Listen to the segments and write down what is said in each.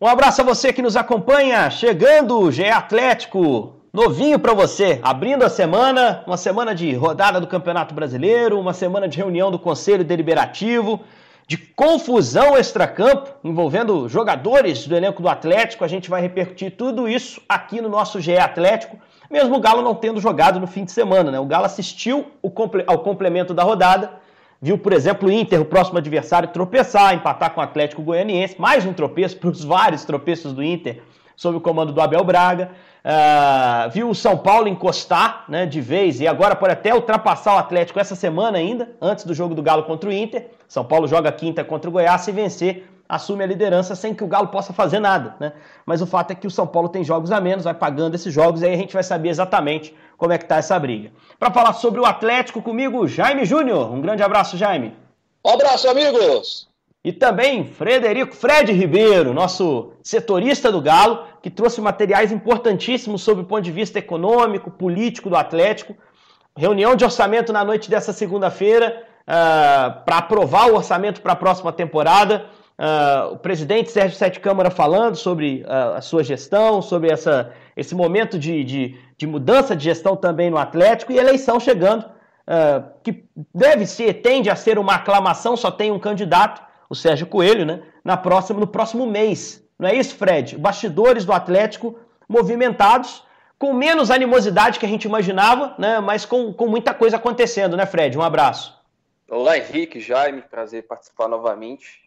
Um abraço a você que nos acompanha. Chegando o GE Atlético, novinho para você, abrindo a semana, uma semana de rodada do Campeonato Brasileiro, uma semana de reunião do Conselho Deliberativo, de confusão extracampo envolvendo jogadores do elenco do Atlético. A gente vai repercutir tudo isso aqui no nosso GE Atlético, mesmo o Galo não tendo jogado no fim de semana, né? O Galo assistiu ao complemento da rodada Viu, por exemplo, o Inter, o próximo adversário, tropeçar, empatar com o Atlético Goianiense. Mais um tropeço para os vários tropeços do Inter sob o comando do Abel Braga. Uh, viu o São Paulo encostar né, de vez e agora pode até ultrapassar o Atlético essa semana ainda, antes do jogo do Galo contra o Inter. São Paulo joga quinta contra o Goiás se vencer assume a liderança sem que o Galo possa fazer nada, né? Mas o fato é que o São Paulo tem jogos a menos, vai pagando esses jogos e aí a gente vai saber exatamente como é que tá essa briga. Para falar sobre o Atlético comigo, Jaime Júnior. Um grande abraço, Jaime. Um abraço, amigos. E também Frederico Fred Ribeiro, nosso setorista do Galo, que trouxe materiais importantíssimos sobre o ponto de vista econômico, político do Atlético. Reunião de orçamento na noite dessa segunda-feira uh, ah, para aprovar o orçamento para a próxima temporada. Uh, o presidente Sérgio Sete Câmara falando sobre uh, a sua gestão, sobre essa, esse momento de, de, de, mudança de gestão também no Atlético e eleição chegando, uh, que deve ser, tende a ser uma aclamação, só tem um candidato, o Sérgio Coelho, né, na próxima, no próximo mês. Não é isso, Fred? Bastidores do Atlético movimentados, com menos animosidade que a gente imaginava, né, mas com, com muita coisa acontecendo, né, Fred? Um abraço. Olá, Henrique, Jaime, prazer participar novamente.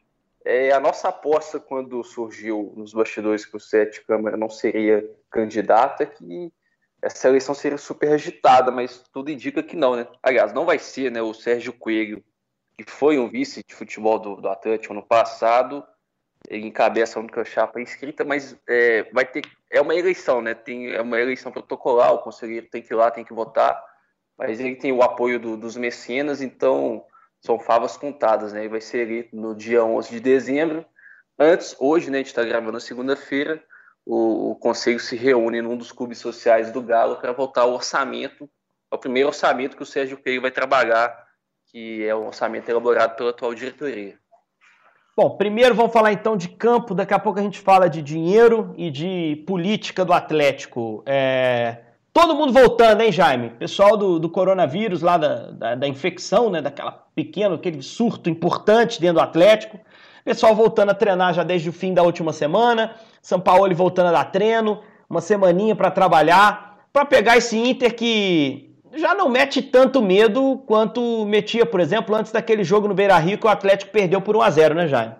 É, a nossa aposta quando surgiu nos bastidores que o Sete Câmara não seria candidato é que essa eleição seria super agitada, mas tudo indica que não, né? Aliás, não vai ser, né? O Sérgio Coelho, que foi um vice de futebol do, do Atlético no passado, ele encabeça a única chapa inscrita, mas é, vai ter é uma eleição, né? Tem, é uma eleição protocolar, o conselheiro tem que ir lá, tem que votar, mas ele tem o apoio do, dos mecenas, então são favas contadas, né? E vai ser ali no dia 11 de dezembro. Antes, hoje, né, a gente está gravando segunda-feira, o, o, conselho se reúne num dos clubes sociais do Galo para votar o orçamento, é o primeiro orçamento que o Sérgio Pereira vai trabalhar, que é o orçamento elaborado pela atual diretoria. Bom, primeiro vamos falar então de campo, daqui a pouco a gente fala de dinheiro e de política do Atlético. É... Todo mundo voltando, hein, Jaime? Pessoal do, do coronavírus lá, da, da, da, infecção, né? Daquela pequeno, aquele surto importante dentro do Atlético. Pessoal voltando a treinar já desde o fim da última semana. São Paulo voltando a dar treino. Uma semaninha para trabalhar. Para pegar esse Inter que já não mete tanto medo quanto metia, por exemplo, antes daquele jogo no Beira Rio que o Atlético perdeu por 1 a 0 né, Jaime?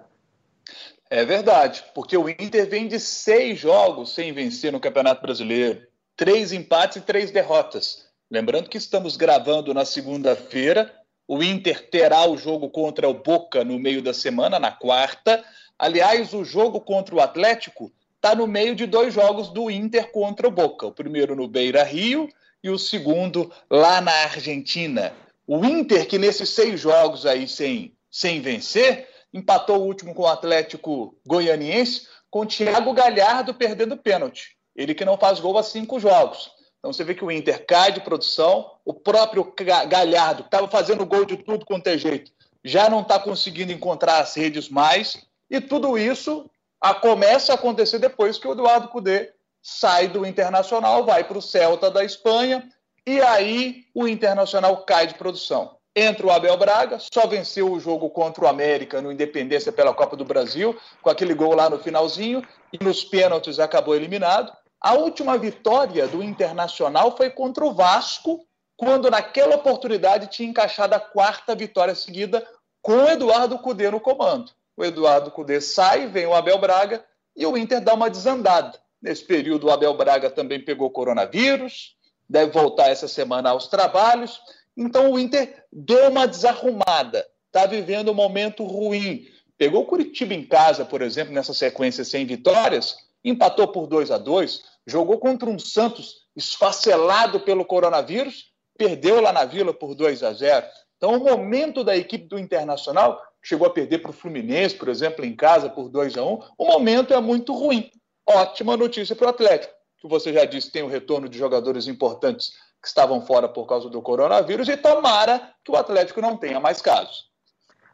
É verdade, porque o Inter vem de seis jogos sem vencer no Campeonato Brasileiro três empates e três derrotas. Lembrando que estamos gravando na segunda-feira. O Inter terá o jogo contra o Boca no meio da semana, na quarta. Aliás, o jogo contra o Atlético está no meio de dois jogos do Inter contra o Boca. O primeiro no Beira Rio e o segundo lá na Argentina. O Inter, que nesses seis jogos aí sem, sem vencer, empatou o último com o Atlético Goianiense, com o Thiago Galhardo perdendo pênalti. Ele que não faz gol há cinco jogos. Então você vê que o Inter cai de produção, o próprio Galhardo, que estava fazendo gol de tudo quanto é jeito, já não está conseguindo encontrar as redes mais, e tudo isso a, começa a acontecer depois que o Eduardo Cudê sai do Internacional, vai para o Celta da Espanha, e aí o Internacional cai de produção. Entra o Abel Braga, só venceu o jogo contra o América no Independência pela Copa do Brasil, com aquele gol lá no finalzinho, e nos pênaltis acabou eliminado. A última vitória do Internacional foi contra o Vasco, quando naquela oportunidade tinha encaixado a quarta vitória seguida com o Eduardo Cudê no comando. O Eduardo Cudê sai, vem o Abel Braga e o Inter dá uma desandada. Nesse período, o Abel Braga também pegou coronavírus, deve voltar essa semana aos trabalhos. Então, o Inter deu uma desarrumada, está vivendo um momento ruim. Pegou o Curitiba em casa, por exemplo, nessa sequência sem vitórias, empatou por 2 a 2 jogou contra um Santos esfacelado pelo coronavírus, perdeu lá na Vila por 2 a 0 Então, o momento da equipe do Internacional, chegou a perder para o Fluminense, por exemplo, em casa por 2 a 1 o momento é muito ruim. Ótima notícia para o Atlético, que você já disse tem o retorno de jogadores importantes que estavam fora por causa do coronavírus, e tomara que o Atlético não tenha mais casos.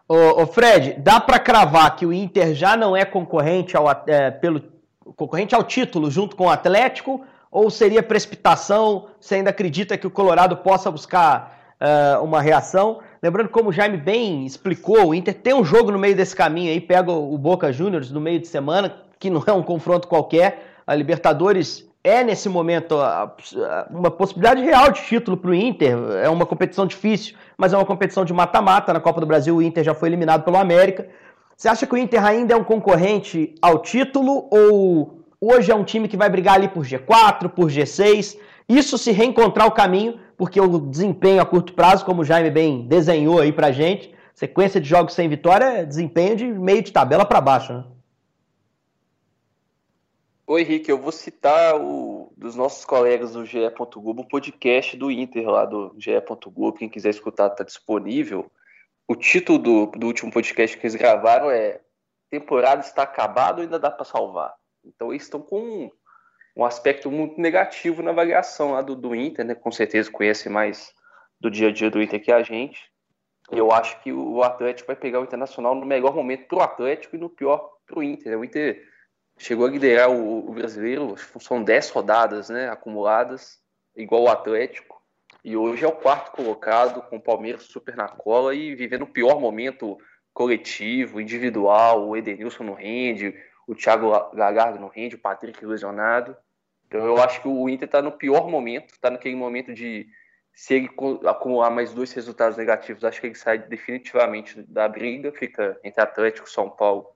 Ô, ô Fred, dá para cravar que o Inter já não é concorrente ao, é, pelo, concorrente ao título junto com o Atlético? Ou seria precipitação? Você ainda acredita que o Colorado possa buscar uh, uma reação? Lembrando, como o Jaime bem explicou, o Inter tem um jogo no meio desse caminho aí, pega o Boca Juniors no meio de semana, que não é um confronto qualquer. A Libertadores é, nesse momento, uma possibilidade real de título para o Inter. É uma competição difícil, mas é uma competição de mata-mata. Na Copa do Brasil, o Inter já foi eliminado pelo América. Você acha que o Inter ainda é um concorrente ao título ou hoje é um time que vai brigar ali por G4, por G6? Isso se reencontrar o caminho, porque o desempenho a curto prazo, como o Jaime bem desenhou aí pra gente, sequência de jogos sem vitória é desempenho de meio de tabela para baixo, né? Oi, Henrique, eu vou citar o dos nossos colegas do GE. Globo, o podcast do Inter lá do GE. Globo. Quem quiser escutar está disponível. O título do, do último podcast que eles gravaram é Temporada está acabada ou ainda dá para salvar? Então eles estão com um, um, aspecto muito negativo na avaliação lá do, do Inter, né? Com certeza conhece mais do dia a dia do Inter que a gente. Eu acho que o Atlético vai pegar o Internacional no melhor momento para o Atlético e no pior para o Inter. Né? O Inter chegou a liderar o, o brasileiro, são 10 rodadas né, acumuladas, igual o Atlético, e hoje é o quarto colocado, com o Palmeiras super na cola e vivendo o pior momento coletivo, individual, o Edenilson não rende, o Thiago Gagardo não rende, o Patrick lesionado. Então eu acho que o Inter está no pior momento, está naquele momento de se ele acumular mais dois resultados negativos, acho que ele sai definitivamente da briga, fica entre Atlético, São Paulo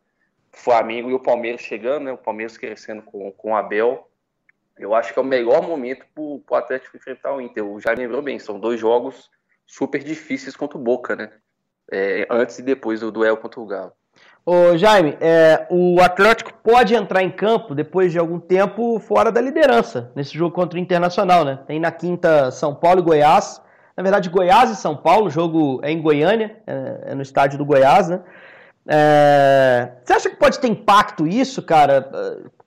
Flamengo e o Palmeiras chegando, né? O Palmeiras crescendo com, com o Abel. Eu acho que é o melhor momento para o Atlético enfrentar o Inter. O já lembrou bem, são dois jogos super difíceis contra o Boca, né? É, antes e depois do duelo contra o Galo. Ô Jaime, é, o Atlético pode entrar em campo depois de algum tempo fora da liderança nesse jogo contra o Internacional, né? Tem na quinta São Paulo e Goiás. Na verdade, Goiás e São Paulo, o jogo é em Goiânia, é, é no estádio do Goiás, né? É... Você acha que pode ter impacto isso, cara?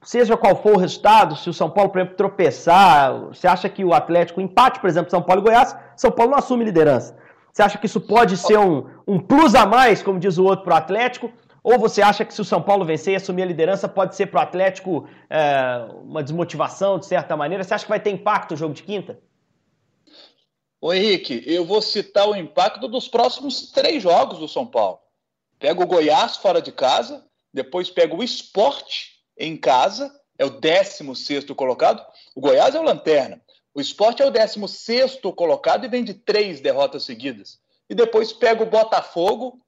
Seja qual for o resultado, se o São Paulo, por exemplo, tropeçar, você acha que o Atlético, empate, por exemplo, São Paulo e Goiás, São Paulo não assume liderança. Você acha que isso pode ser um, um plus a mais, como diz o outro, para o Atlético? Ou você acha que se o São Paulo vencer e assumir a liderança, pode ser para o Atlético é, uma desmotivação, de certa maneira? Você acha que vai ter impacto o jogo de quinta? Ô Henrique, eu vou citar o impacto dos próximos três jogos do São Paulo. Pega o Goiás fora de casa, depois pega o esporte em casa, é o 16 colocado. O Goiás é o lanterna. O esporte é o 16 colocado e vem de três derrotas seguidas. E depois pega o Botafogo,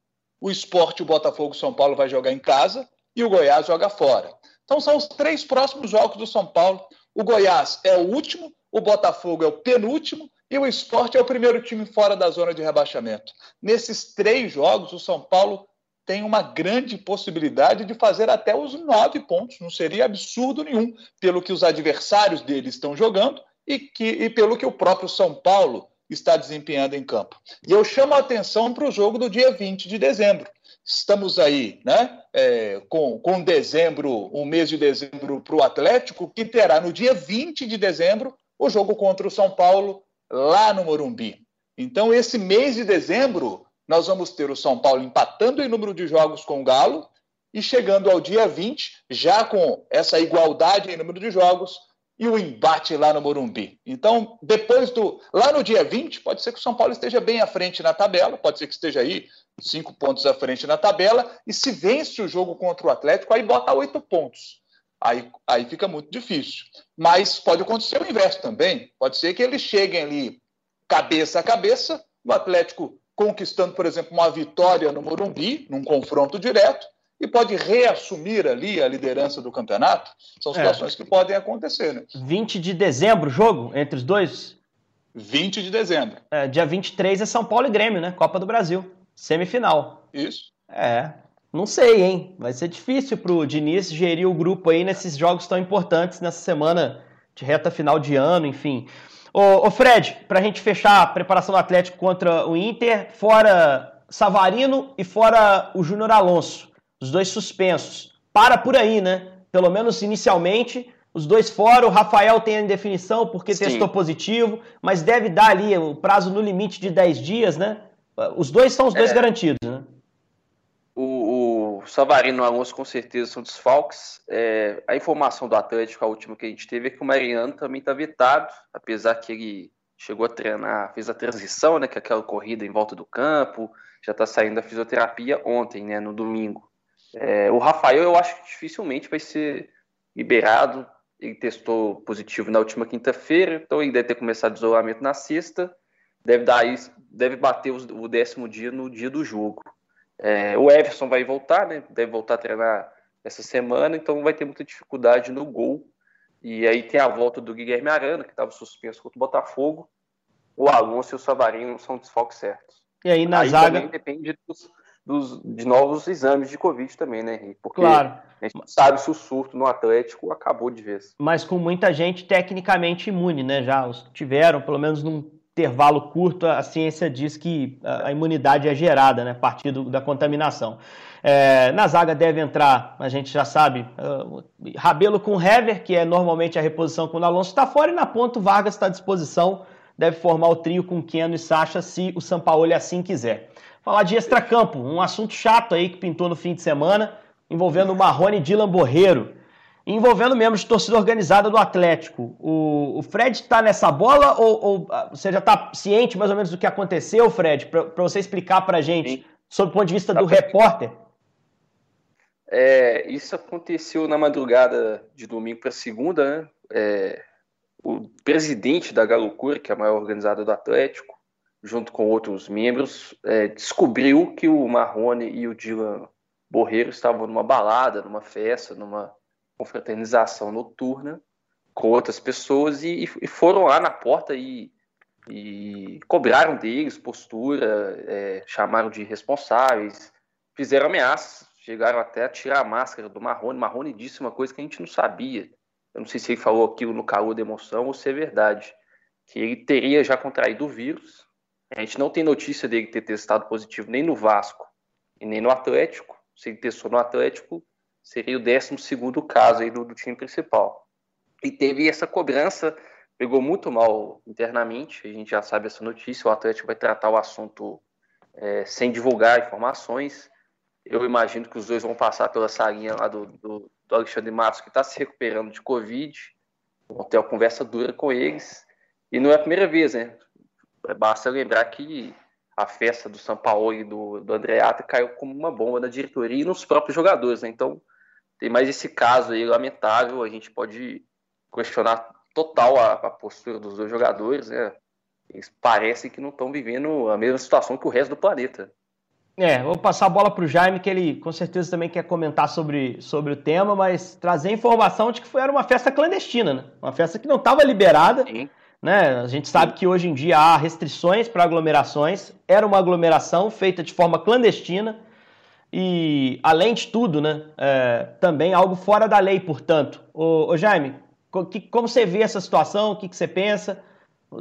o esporte, o Botafogo, o São Paulo vai jogar em casa e o Goiás joga fora. Então são os três próximos jogos do São Paulo. O Goiás é o último, o Botafogo é o penúltimo e o esporte é o primeiro time fora da zona de rebaixamento. Nesses três jogos, o São Paulo tem uma grande possibilidade de fazer até os nove pontos. Não seria absurdo nenhum, pelo que os adversários dele estão jogando e, que, e pelo que o próprio São Paulo está desempenhando em campo. E eu chamo a atenção para o jogo do dia 20 de dezembro. Estamos aí, né, é, com, com dezembro, um mês de dezembro para o Atlético, que terá no dia 20 de dezembro o jogo contra o São Paulo lá no Morumbi. Então, esse mês de dezembro nós vamos ter o São Paulo empatando em número de jogos com o Galo e chegando ao dia 20, já com essa igualdade em número de jogos e o embate lá no Morumbi. Então, depois do. Lá no dia 20, pode ser que o São Paulo esteja bem à frente na tabela, pode ser que esteja aí cinco pontos à frente na tabela, e se vence o jogo contra o Atlético, aí bota oito pontos. Aí, aí fica muito difícil. Mas pode acontecer o inverso também. Pode ser que eles cheguem ali cabeça a cabeça, o Atlético conquistando, por exemplo, uma vitória no Morumbi, num confronto direto, e pode reassumir ali a liderança do campeonato. São é. situações é. que podem acontecer. Né? 20 de dezembro, jogo entre os dois? 20 de dezembro. É, dia 23 é São Paulo e Grêmio, né? Copa do Brasil. Semifinal. Isso. É. Não sei, hein? Vai ser difícil pro Diniz gerir o grupo aí nesses jogos tão importantes nessa semana de reta final de ano, enfim. Ô, ô Fred, para a gente fechar a preparação do Atlético contra o Inter, fora Savarino e fora o Júnior Alonso, os dois suspensos. Para por aí, né? Pelo menos inicialmente, os dois fora. O Rafael tem a indefinição porque Sim. testou positivo, mas deve dar ali o prazo no limite de 10 dias, né? Os dois são os dois é. garantidos, né? O Savarino e o Alonso com certeza são desfalques. É, a informação do Atlético, a última que a gente teve, é que o Mariano também está vetado, apesar que ele chegou a treinar, fez a transição, né, que é aquela corrida em volta do campo, já está saindo da fisioterapia ontem, né, no domingo. É, o Rafael, eu acho que dificilmente vai ser liberado. Ele testou positivo na última quinta-feira, então ele deve ter começado isolamento na sexta. Deve dar deve bater o décimo dia no dia do jogo. É, o Everson vai voltar, né? Deve voltar a treinar essa semana, então vai ter muita dificuldade no gol. E aí tem a volta do Guilherme Arana, que estava suspenso contra o Botafogo. O Alonso e o Savarino são desfalques certos. E aí na aí zaga. Também depende dos, dos, de novos exames de Covid também, né, Henrique? Porque claro. a gente sabe se o surto no Atlético acabou de vez. Mas com muita gente tecnicamente imune, né? Já os tiveram, pelo menos num intervalo curto, a ciência diz que a imunidade é gerada, né? A partir do, da contaminação. É, na zaga deve entrar, a gente já sabe, uh, Rabelo com Hever, que é normalmente a reposição quando o Alonso está fora, e na ponta Vargas está à disposição, deve formar o trio com Keno e Sacha, se o Sampaoli assim quiser. Falar de extracampo, um assunto chato aí que pintou no fim de semana, envolvendo o Marrone e Borreiro, envolvendo membros de torcida organizada do Atlético. O, o Fred está nessa bola ou, ou, ah, você já está ciente mais ou menos do que aconteceu, Fred, para você explicar para a gente, Sim. sob o ponto de vista do tá repórter? É, isso aconteceu na madrugada de domingo para segunda, né? É, o presidente da Galocura, que é a maior organizada do Atlético, junto com outros membros, é, descobriu que o Marrone e o Dylan Borreiro estavam numa balada, numa festa, numa confraternização noturna com outras pessoas e, e foram lá na porta e, e cobraram deles postura, é, chamaram de responsáveis, fizeram ameaças, chegaram até a tirar a máscara do Marrone. Marrone disse uma coisa que a gente não sabia. Eu não sei se ele falou aquilo no calor da emoção ou se é verdade, que ele teria já contraído o vírus a gente não tem notícia dele ter testado positivo nem no Vasco e nem no Atlético. Se ele testou no Atlético, seria o 12 caso aí do, do, time principal. E teve essa cobrança, pegou muito mal internamente. A gente já sabe essa notícia. O Atlético vai tratar o assunto é, sem divulgar informações. Eu imagino que os dois vão passar pela salinha lá do, do, do Alexandre Matos, que está se recuperando de Covid. Vão ter uma conversa dura com eles. E não é a primeira vez, né? Basta lembrar que a festa do São Paulo e do, do Andreata caiu como uma bomba na diretoria e nos próprios jogadores, né? Então, tem mais esse caso aí lamentável, a gente pode questionar total a, a postura dos dois jogadores, né? Eles parecem que não estão vivendo a mesma situação que o resto do planeta. É, vou passar a bola para o Jaime, que ele com certeza também quer comentar sobre, sobre o tema, mas trazer informação de que foi, era uma festa clandestina, né? Uma festa que não estava liberada. Sim. Né? A gente sabe que hoje em dia há restrições para aglomerações. Era uma aglomeração feita de forma clandestina e, além de tudo, né, é, também algo fora da lei, portanto. Ô, ô Jaime, que, como você vê essa situação? O que, que você pensa?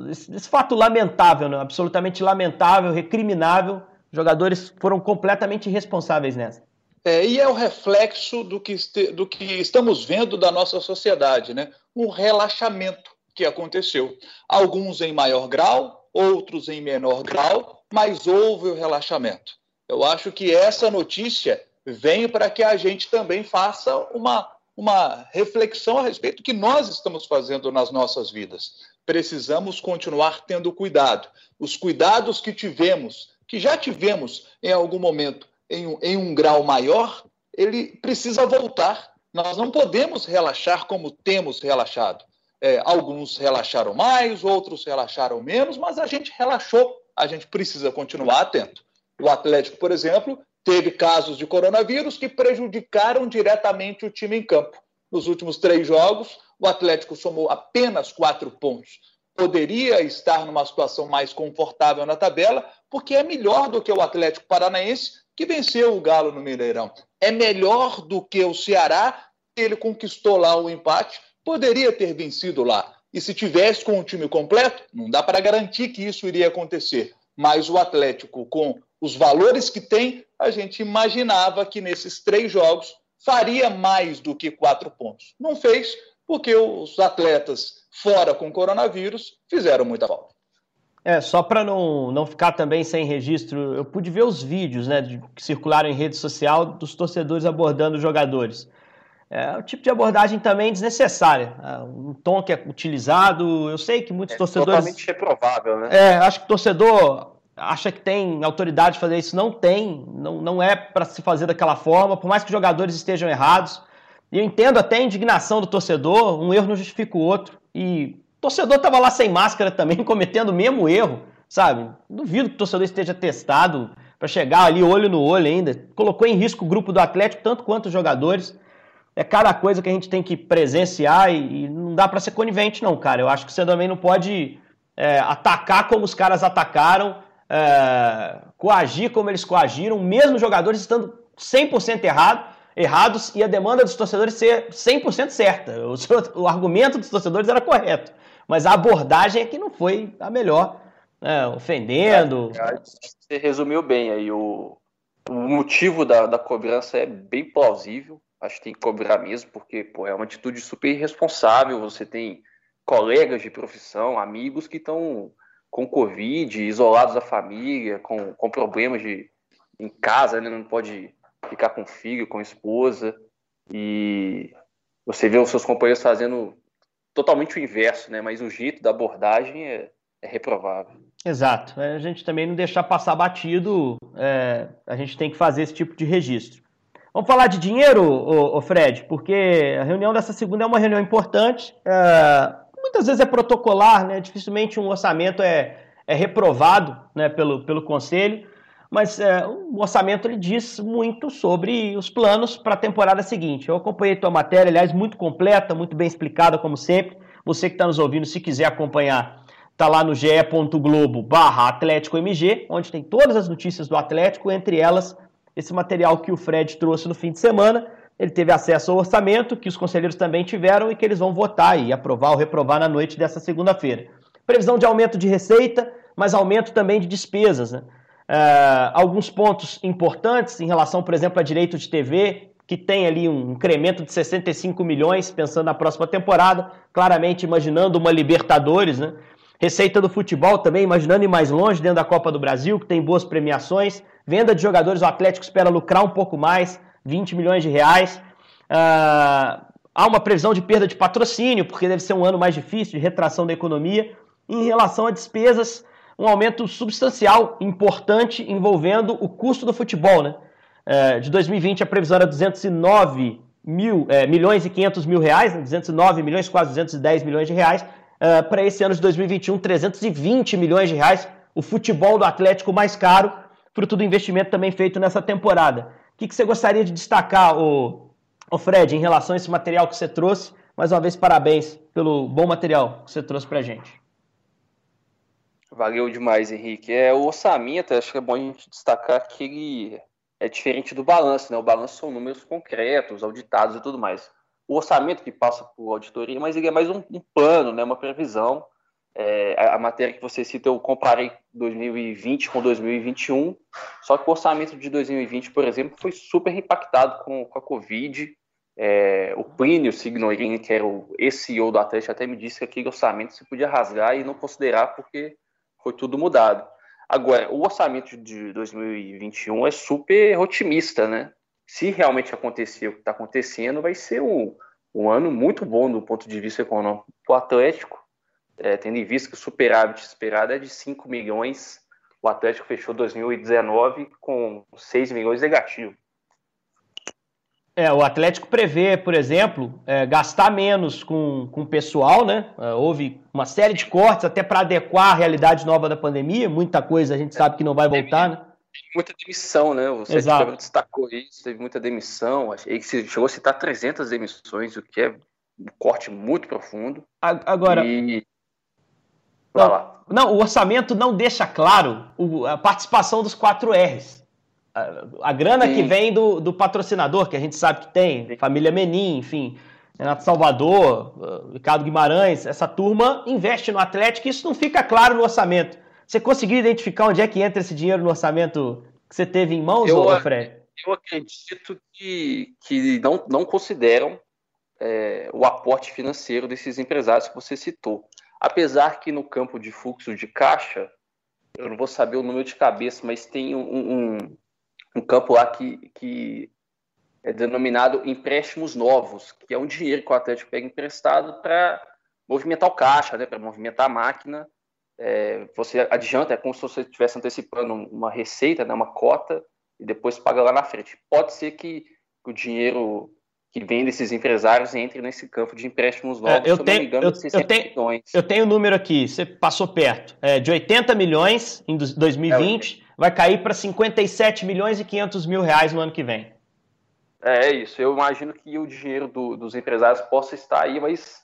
Esse, esse, fato lamentável, né? absolutamente lamentável, recriminável. Jogadores foram completamente irresponsáveis nessa. É, e é o reflexo do que, do que estamos vendo da nossa sociedade, né? Um relaxamento que aconteceu. Alguns em maior grau, outros em menor grau, mas houve o relaxamento. Eu acho que essa notícia vem para que a gente também faça uma, uma reflexão a respeito do que nós estamos fazendo nas nossas vidas. Precisamos continuar tendo cuidado. Os cuidados que tivemos, que já tivemos em algum momento em um, em um grau maior, ele precisa voltar. Nós não podemos relaxar como temos relaxado. É, alguns relaxaram mais, outros relaxaram menos, mas a gente relaxou. A gente precisa continuar atento. O Atlético, por exemplo, teve casos de coronavírus que prejudicaram diretamente o time em campo. Nos últimos três jogos, o Atlético somou apenas quatro pontos. Poderia estar numa situação mais confortável na tabela, porque é melhor do que o Atlético Paranaense, que venceu o Galo no Mineirão. É melhor do que o Ceará, que ele conquistou lá o empate poderia ter vencido lá. E se tivesse com o time completo, não dá para garantir que isso iria acontecer. Mas o Atlético, com os valores que tem, a gente imaginava que nesses três jogos faria mais do que quatro pontos. Não fez, porque os atletas fora com coronavírus fizeram muita falta. É, só para não, não ficar também sem registro, eu pude ver os vídeos né, que circularam em rede social dos torcedores abordando os jogadores. É o tipo de abordagem também desnecessária. É, um tom que é utilizado, eu sei que muitos é torcedores. Totalmente reprovável, né? É, acho que o torcedor acha que tem autoridade de fazer isso. Não tem, não, não é para se fazer daquela forma, por mais que os jogadores estejam errados. E eu entendo até a indignação do torcedor, um erro não justifica o outro. E o torcedor estava lá sem máscara também, cometendo o mesmo erro, sabe? Duvido que o torcedor esteja testado para chegar ali olho no olho ainda. Colocou em risco o grupo do Atlético, tanto quanto os jogadores é cada coisa que a gente tem que presenciar e, e não dá para ser conivente, não, cara. Eu acho que você também não pode é, atacar como os caras atacaram, é, coagir como eles coagiram, mesmo jogadores estando 100% errado, errados e a demanda dos torcedores ser 100% certa. O, o, argumento dos torcedores era correto, mas a abordagem é que não foi a melhor, né, ofendendo. É, você resumiu bem aí. O, o motivo da, da cobrança é bem plausível acho que tem que cobrar mesmo, porque pô, é uma atitude super irresponsável. Você tem colegas de profissão, amigos que estão com Covid, isolados da família, com, com problemas de, em casa, né? não pode ficar com filho, com esposa, e você vê os seus companheiros fazendo totalmente o inverso, né? mas o jeito da abordagem é, é reprovável. Exato. A gente também não deixar passar batido, é, a gente tem que fazer esse tipo de registro. Vamos falar de dinheiro, ô, ô Fred, porque a reunião dessa segunda é uma reunião importante. É, muitas vezes é protocolar, né? dificilmente um orçamento é, é reprovado né, pelo, pelo Conselho, mas é, o orçamento ele diz muito sobre os planos para a temporada seguinte. Eu acompanhei tua matéria, aliás, muito completa, muito bem explicada, como sempre. Você que está nos ouvindo, se quiser acompanhar, está lá no ge.globo barra Atlético MG, onde tem todas as notícias do Atlético, entre elas esse material que o Fred trouxe no fim de semana. Ele teve acesso ao orçamento, que os conselheiros também tiveram e que eles vão votar e aprovar ou reprovar na noite dessa segunda-feira. Previsão de aumento de receita, mas aumento também de despesas. Né? Uh, alguns pontos importantes em relação, por exemplo, a direito de TV, que tem ali um incremento de 65 milhões, pensando na próxima temporada, claramente imaginando uma Libertadores, né? Receita do futebol também, imaginando ir mais longe dentro da Copa do Brasil, que tem boas premiações. Venda de jogadores, o Atlético espera lucrar um pouco mais, 20 milhões de reais. Uh, há uma previsão de perda de patrocínio, porque deve ser um ano mais difícil, de retração da economia. Em relação a despesas, um aumento substancial, importante, envolvendo o custo do futebol. Né? Uh, de 2020, a previsão era 209 mil, é, milhões e 500 mil reais, né? 209 milhões, quase 210 milhões de reais. Uh, para esse ano de 2021, 320 milhões de reais. O futebol do Atlético mais caro, fruto do investimento também feito nessa temporada. O que, que você gostaria de destacar, o, o Fred, em relação a esse material que você trouxe? Mais uma vez, parabéns pelo bom material que você trouxe para a gente. Valeu demais, Henrique. É, o orçamento, acho que é bom a gente destacar que ele é diferente do balanço, né? O balanço são números concretos, auditados e tudo mais o orçamento que passa por auditoria, mas ele é mais um, um né, uma previsão. É, a, a, matéria que você cita, eu comparei 2020 com 2021, só que o orçamento de 2020, por exemplo, foi super impactado com, com a Covid. É, o Plínio Signorini, que era o ex-CEO do Atlético, até me disse que aquele orçamento se podia rasgar e não considerar porque foi tudo mudado. Agora, o orçamento de 2021 é super otimista, né? Se realmente acontecer o que está acontecendo, vai ser um, um ano muito bom do ponto de vista econômico o Atlético, é, tendo em vista que o superávit esperado é de 5 milhões. O Atlético fechou 2019 com 6 milhões negativo. É, o Atlético prevê, por exemplo, é, gastar menos com, o pessoal, né? É, houve uma série de cortes até para adequar a realidade nova da pandemia. Muita coisa a gente sabe que não vai voltar, né? Muita demissão, né? Você Exato. destacou isso, teve muita demissão. Achei que você chegou a citar 300 demissões, o que é um corte muito profundo. Agora. E... Não, não, o orçamento não deixa claro a participação dos 4 R's. A, a grana Sim. que vem do, do patrocinador, que a gente sabe que tem, Sim. família Menin, enfim, Renato Salvador, Ricardo Guimarães, essa turma investe no Atlético e isso não fica claro no orçamento. Você conseguiu identificar onde é que entra esse dinheiro no orçamento que você teve em mãos, eu, Fred? Eu acredito que, que não, não consideram é, o aporte financeiro desses empresários que você citou. Apesar que no campo de fluxo de caixa, eu não vou saber o número de cabeça, mas tem um, um, um campo lá que, que é denominado empréstimos novos, que é um dinheiro que o Atlético pega emprestado para movimentar o caixa, né, para movimentar a máquina. É, você adianta, é como se você estivesse antecipando uma receita, né, uma cota, e depois paga lá na frente. Pode ser que o dinheiro que vem desses empresários entre nesse campo de empréstimos é, novos. É, eu, tenho, engano, eu, eu, tenho, eu tenho o número aqui, você passou perto. É, de 80 milhões em 2020, é, vai cair para 57 milhões e 500 mil reais no ano que vem. É, é isso. Eu imagino que o dinheiro do, dos empresários possa estar aí, mas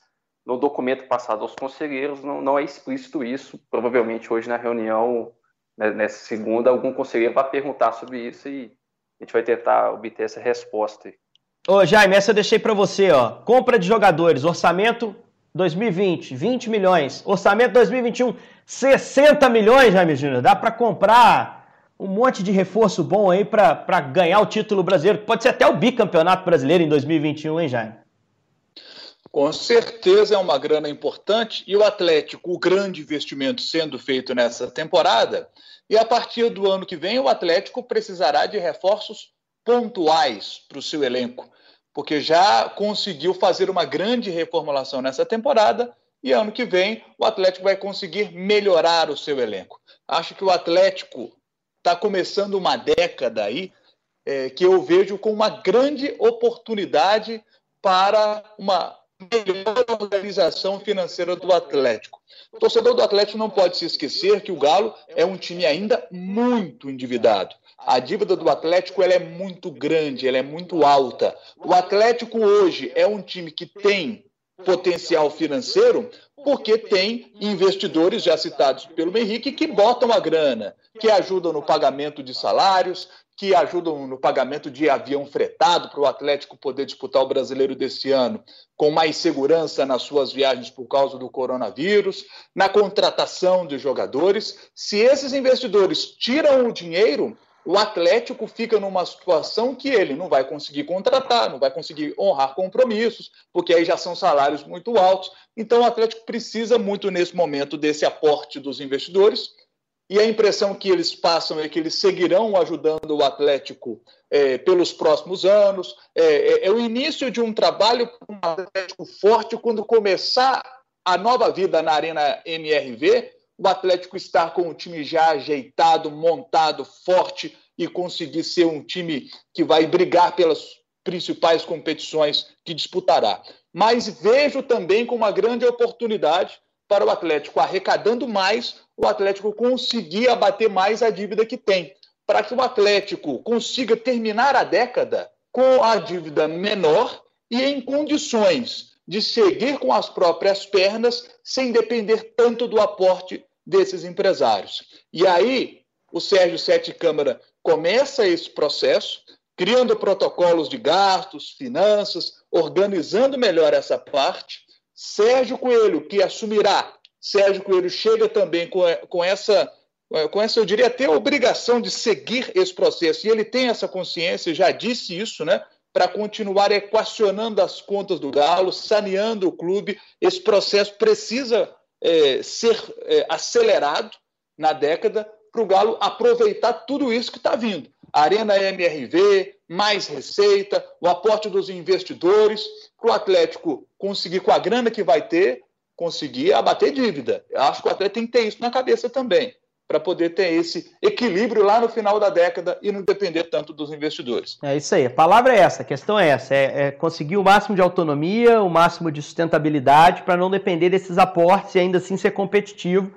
no documento passado aos conselheiros não, não é explícito isso. Provavelmente hoje na reunião, né, nessa segunda, algum conselheiro vai perguntar sobre isso e a gente vai tentar obter essa resposta. Ô Jaime, essa eu deixei para você, ó. Compra de jogadores, orçamento 2020, 20 milhões. Orçamento 2021, 60 milhões, Jaime Júnior. Dá para comprar um monte de reforço bom aí para ganhar o título brasileiro. Pode ser até o bicampeonato brasileiro em 2021, hein, Jaime? Com certeza é uma grana importante e o Atlético, o grande investimento sendo feito nessa temporada, e a partir do ano que vem o Atlético precisará de reforços pontuais para o seu elenco porque já conseguiu fazer uma grande reformulação nessa temporada e ano que vem o Atlético vai conseguir melhorar o seu elenco. Acho que o Atlético está começando uma década aí é, que eu vejo como uma grande oportunidade para uma melhor organização financeira do Atlético. O torcedor do Atlético não pode se esquecer que o Galo é um time ainda muito endividado. A dívida do Atlético ela é muito grande, ela é muito alta. O Atlético hoje é um time que tem potencial financeiro porque tem investidores já citados pelo Henrique que botam a grana, que ajudam no pagamento de salários, que ajudam no pagamento de avião fretado para o Atlético poder disputar o brasileiro desse ano com mais segurança nas suas viagens por causa do coronavírus, na contratação de jogadores. Se esses investidores tiram o dinheiro, o Atlético fica numa situação que ele não vai conseguir contratar, não vai conseguir honrar compromissos, porque aí já são salários muito altos. Então, o Atlético precisa muito nesse momento desse aporte dos investidores. E a impressão que eles passam é que eles seguirão ajudando o Atlético é, pelos próximos anos. É, é, é, o início de um trabalho com um Atlético forte quando começar a nova vida na Arena MRV o Atlético estar com o time já ajeitado, montado, forte e conseguir ser um time que vai brigar pelas principais competições que disputará. Mas vejo também como uma grande oportunidade para o Atlético, arrecadando mais, o Atlético conseguir abater mais a dívida que tem, para que o Atlético consiga terminar a década com a dívida menor e em condições de seguir com as próprias pernas sem depender tanto do aporte desses empresários. E aí, o Sérgio Sete Câmara começa esse processo, criando protocolos de gastos, finanças, organizando melhor essa parte. Sérgio Coelho, que assumirá, Sérgio Coelho chega também com, com essa com essa, eu diria, até a obrigação de seguir esse processo. E ele tem essa consciência, já disse isso, né? Para continuar equacionando as contas do Galo, saneando o clube. Esse processo precisa é, ser é, acelerado na década para o Galo aproveitar tudo isso que está vindo. Arena MRV, mais receita, o aporte dos investidores, para o Atlético conseguir, com a grana que vai ter, conseguir abater dívida. Eu acho que o Atlético tem que ter isso na cabeça também para poder ter esse equilíbrio lá no final da década e não depender tanto dos investidores. É isso aí, a palavra é essa, a questão é essa, é, é conseguir o máximo de autonomia, o máximo de sustentabilidade para não depender desses aportes e ainda assim ser competitivo.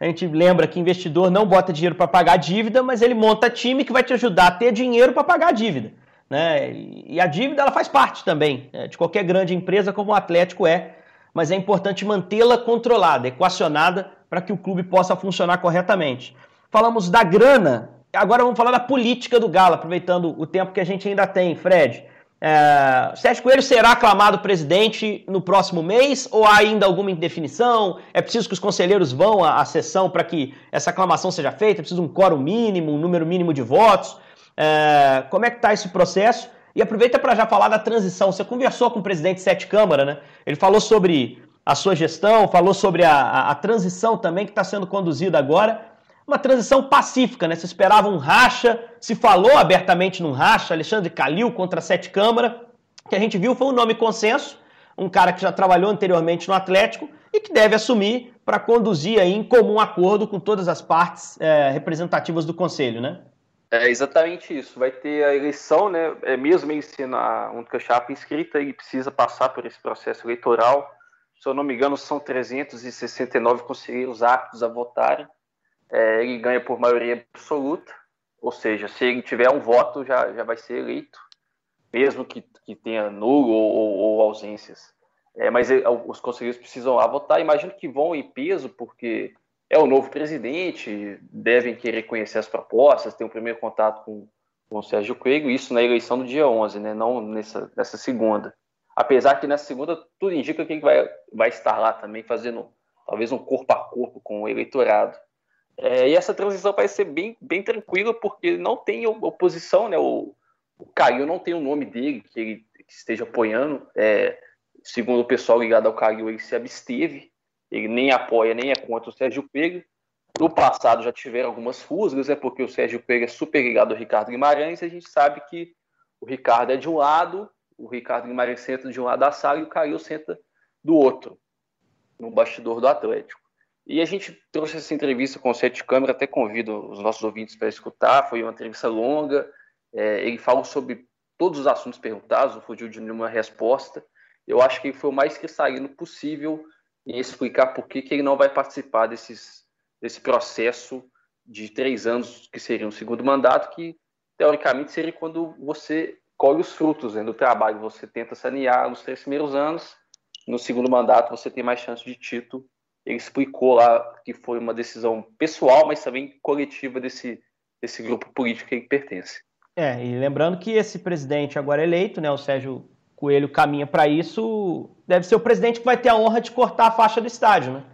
A gente lembra que investidor não bota dinheiro para pagar dívida, mas ele monta time que vai te ajudar a ter dinheiro para pagar a dívida. Né? E a dívida ela faz parte também né? de qualquer grande empresa como o Atlético é, mas é importante mantê-la controlada, equacionada para que o clube possa funcionar corretamente. Falamos da grana, agora vamos falar da política do Galo, aproveitando o tempo que a gente ainda tem. Fred, é, Sérgio Coelho será aclamado presidente no próximo mês ou há ainda alguma indefinição? É preciso que os conselheiros vão à, à sessão para que essa aclamação seja feita? É preciso um quórum mínimo, um número mínimo de votos? É, como é que está esse processo? E aproveita para já falar da transição. Você conversou com o presidente Sete Câmara, né? Ele falou sobre a sua gestão, falou sobre a, a, a transição também que está sendo conduzida agora. Uma transição pacífica, né? Se esperava um racha, se falou abertamente num racha, Alexandre Calil contra a Sete Câmara. Que a gente viu foi um nome consenso, um cara que já trabalhou anteriormente no Atlético e que deve assumir para conduzir aí em comum acordo com todas as partes é, representativas do Conselho, né? É exatamente isso. Vai ter a eleição, né? É mesmo ele sendo a única chapa inscrita, ele precisa passar por esse processo eleitoral. Se eu não me engano, são 369 conselheiros aptos a votarem. É, ele ganha por maioria absoluta, ou seja, se ele tiver um voto, já, já vai ser eleito, mesmo que, que tenha nulo ou, ou, ou ausências. É, mas ele, os conselheiros precisam lá votar. Imagino que vão em peso, porque é o novo presidente, devem querer conhecer as propostas, ter um primeiro contato com, com o Sérgio Coelho, isso na eleição do dia 11, né, não nessa, nessa segunda. Apesar que nessa segunda tudo indica que ele vai, vai estar lá também fazendo talvez um corpo a corpo com o eleitorado. É, e essa transição vai ser bem, bem tranquila, porque não tem oposição, né? O, o não tem o nome dele que ele que esteja apoiando. É, segundo o pessoal ligado ao Caio, ele se absteve ele nem apoia nem é contra o Sérgio Pega. No passado já tiveram algumas rusgas, é porque o Sérgio Pega é super ligado ao Ricardo Guimarães, e a gente sabe que o Ricardo é de um lado, o Ricardo Guimarães senta de um lado da sala e o Caio senta do outro, no bastidor do Atlético. E a gente trouxe essa entrevista com o Sete Câmara, até convido os nossos ouvintes para escutar, foi uma entrevista longa, é, ele falou sobre todos os assuntos perguntados, não fugiu de nenhuma resposta. Eu acho que foi o mais cristalino possível e explicar por que, que ele não vai participar desses, desse processo de três anos, que seria um segundo mandato, que teoricamente seria quando você colhe os frutos né, do trabalho. Você tenta sanear nos três primeiros anos, no segundo mandato você tem mais chance de título. Ele explicou lá que foi uma decisão pessoal, mas também coletiva desse, desse grupo político que ele pertence. É, e lembrando que esse presidente agora eleito, né, o Sérgio Coelho caminha para isso, deve ser o presidente que vai ter a honra de cortar a faixa do estádio, né?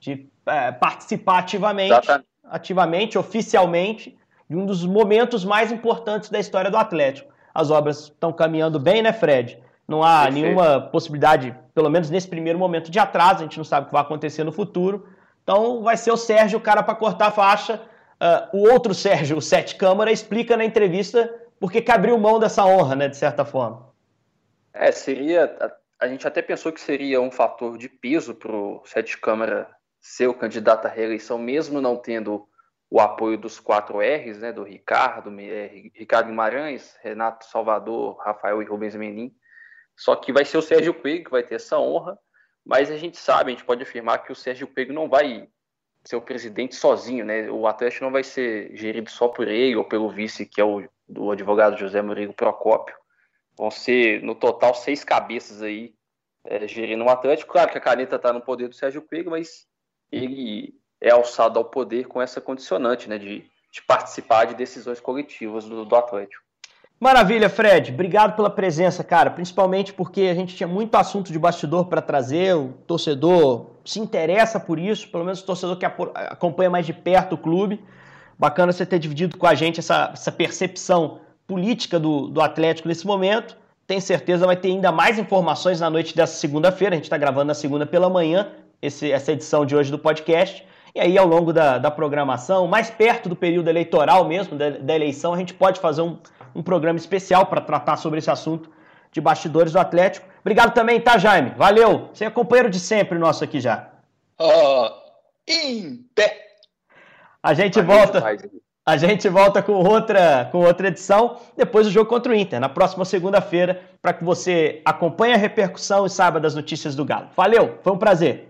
De é, participar ativamente, ativamente, oficialmente, de um dos momentos mais importantes da história do Atlético. As obras estão caminhando bem, né, Fred? Não há Perfeito. nenhuma possibilidade, pelo menos nesse primeiro momento, de atraso. A gente não sabe o que vai acontecer no futuro. Então vai ser o Sérgio o cara para cortar a faixa. Uh, o outro Sérgio, o Sete Câmara, explica na entrevista porque que abriu mão dessa honra, né, de certa forma. É, seria. A, a, gente até pensou que seria um fator de peso para o Sete Câmara ser o candidato à reeleição, mesmo não tendo o apoio dos quatro R's, né, do Ricardo, Ricardo Guimarães, Renato Salvador, Rafael e Rubens Menin. Só que vai ser o Sérgio Pego que vai ter essa honra, mas a gente sabe, a gente pode afirmar que o Sérgio Pego não vai ser o presidente sozinho, né? O Atlético não vai ser gerido só por ele ou pelo vice, que é o do advogado José Murilo Procópio. Vão ser, no total, seis cabeças aí é, gerindo o Atlético. Claro que a caneta está no poder do Sérgio Pego, mas ele é alçado ao poder com essa condicionante, né, de, de participar de decisões coletivas do, do Atlético. Maravilha, Fred. Obrigado pela presença, cara. Principalmente porque a gente tinha muito assunto de bastidor para trazer. O torcedor se interessa por isso, pelo menos o torcedor que acompanha mais de perto o clube. Bacana você ter dividido com a gente essa, essa percepção política do, do Atlético nesse momento. Tenho certeza vai ter ainda mais informações na noite dessa segunda-feira. A gente está gravando na segunda pela manhã esse, essa edição de hoje do podcast. E aí, ao longo da, da programação, mais perto do período eleitoral mesmo, da, da eleição, a gente pode fazer um, um programa especial para tratar sobre esse assunto de bastidores do Atlético. Obrigado também, tá, Jaime? Valeu! Você é companheiro de sempre nosso aqui já. Oh, em pé! A gente volta. A gente volta com outra, com outra edição depois do jogo contra o Inter, na próxima segunda-feira, para que você acompanhe a repercussão e saiba das notícias do Galo. Valeu, foi um prazer.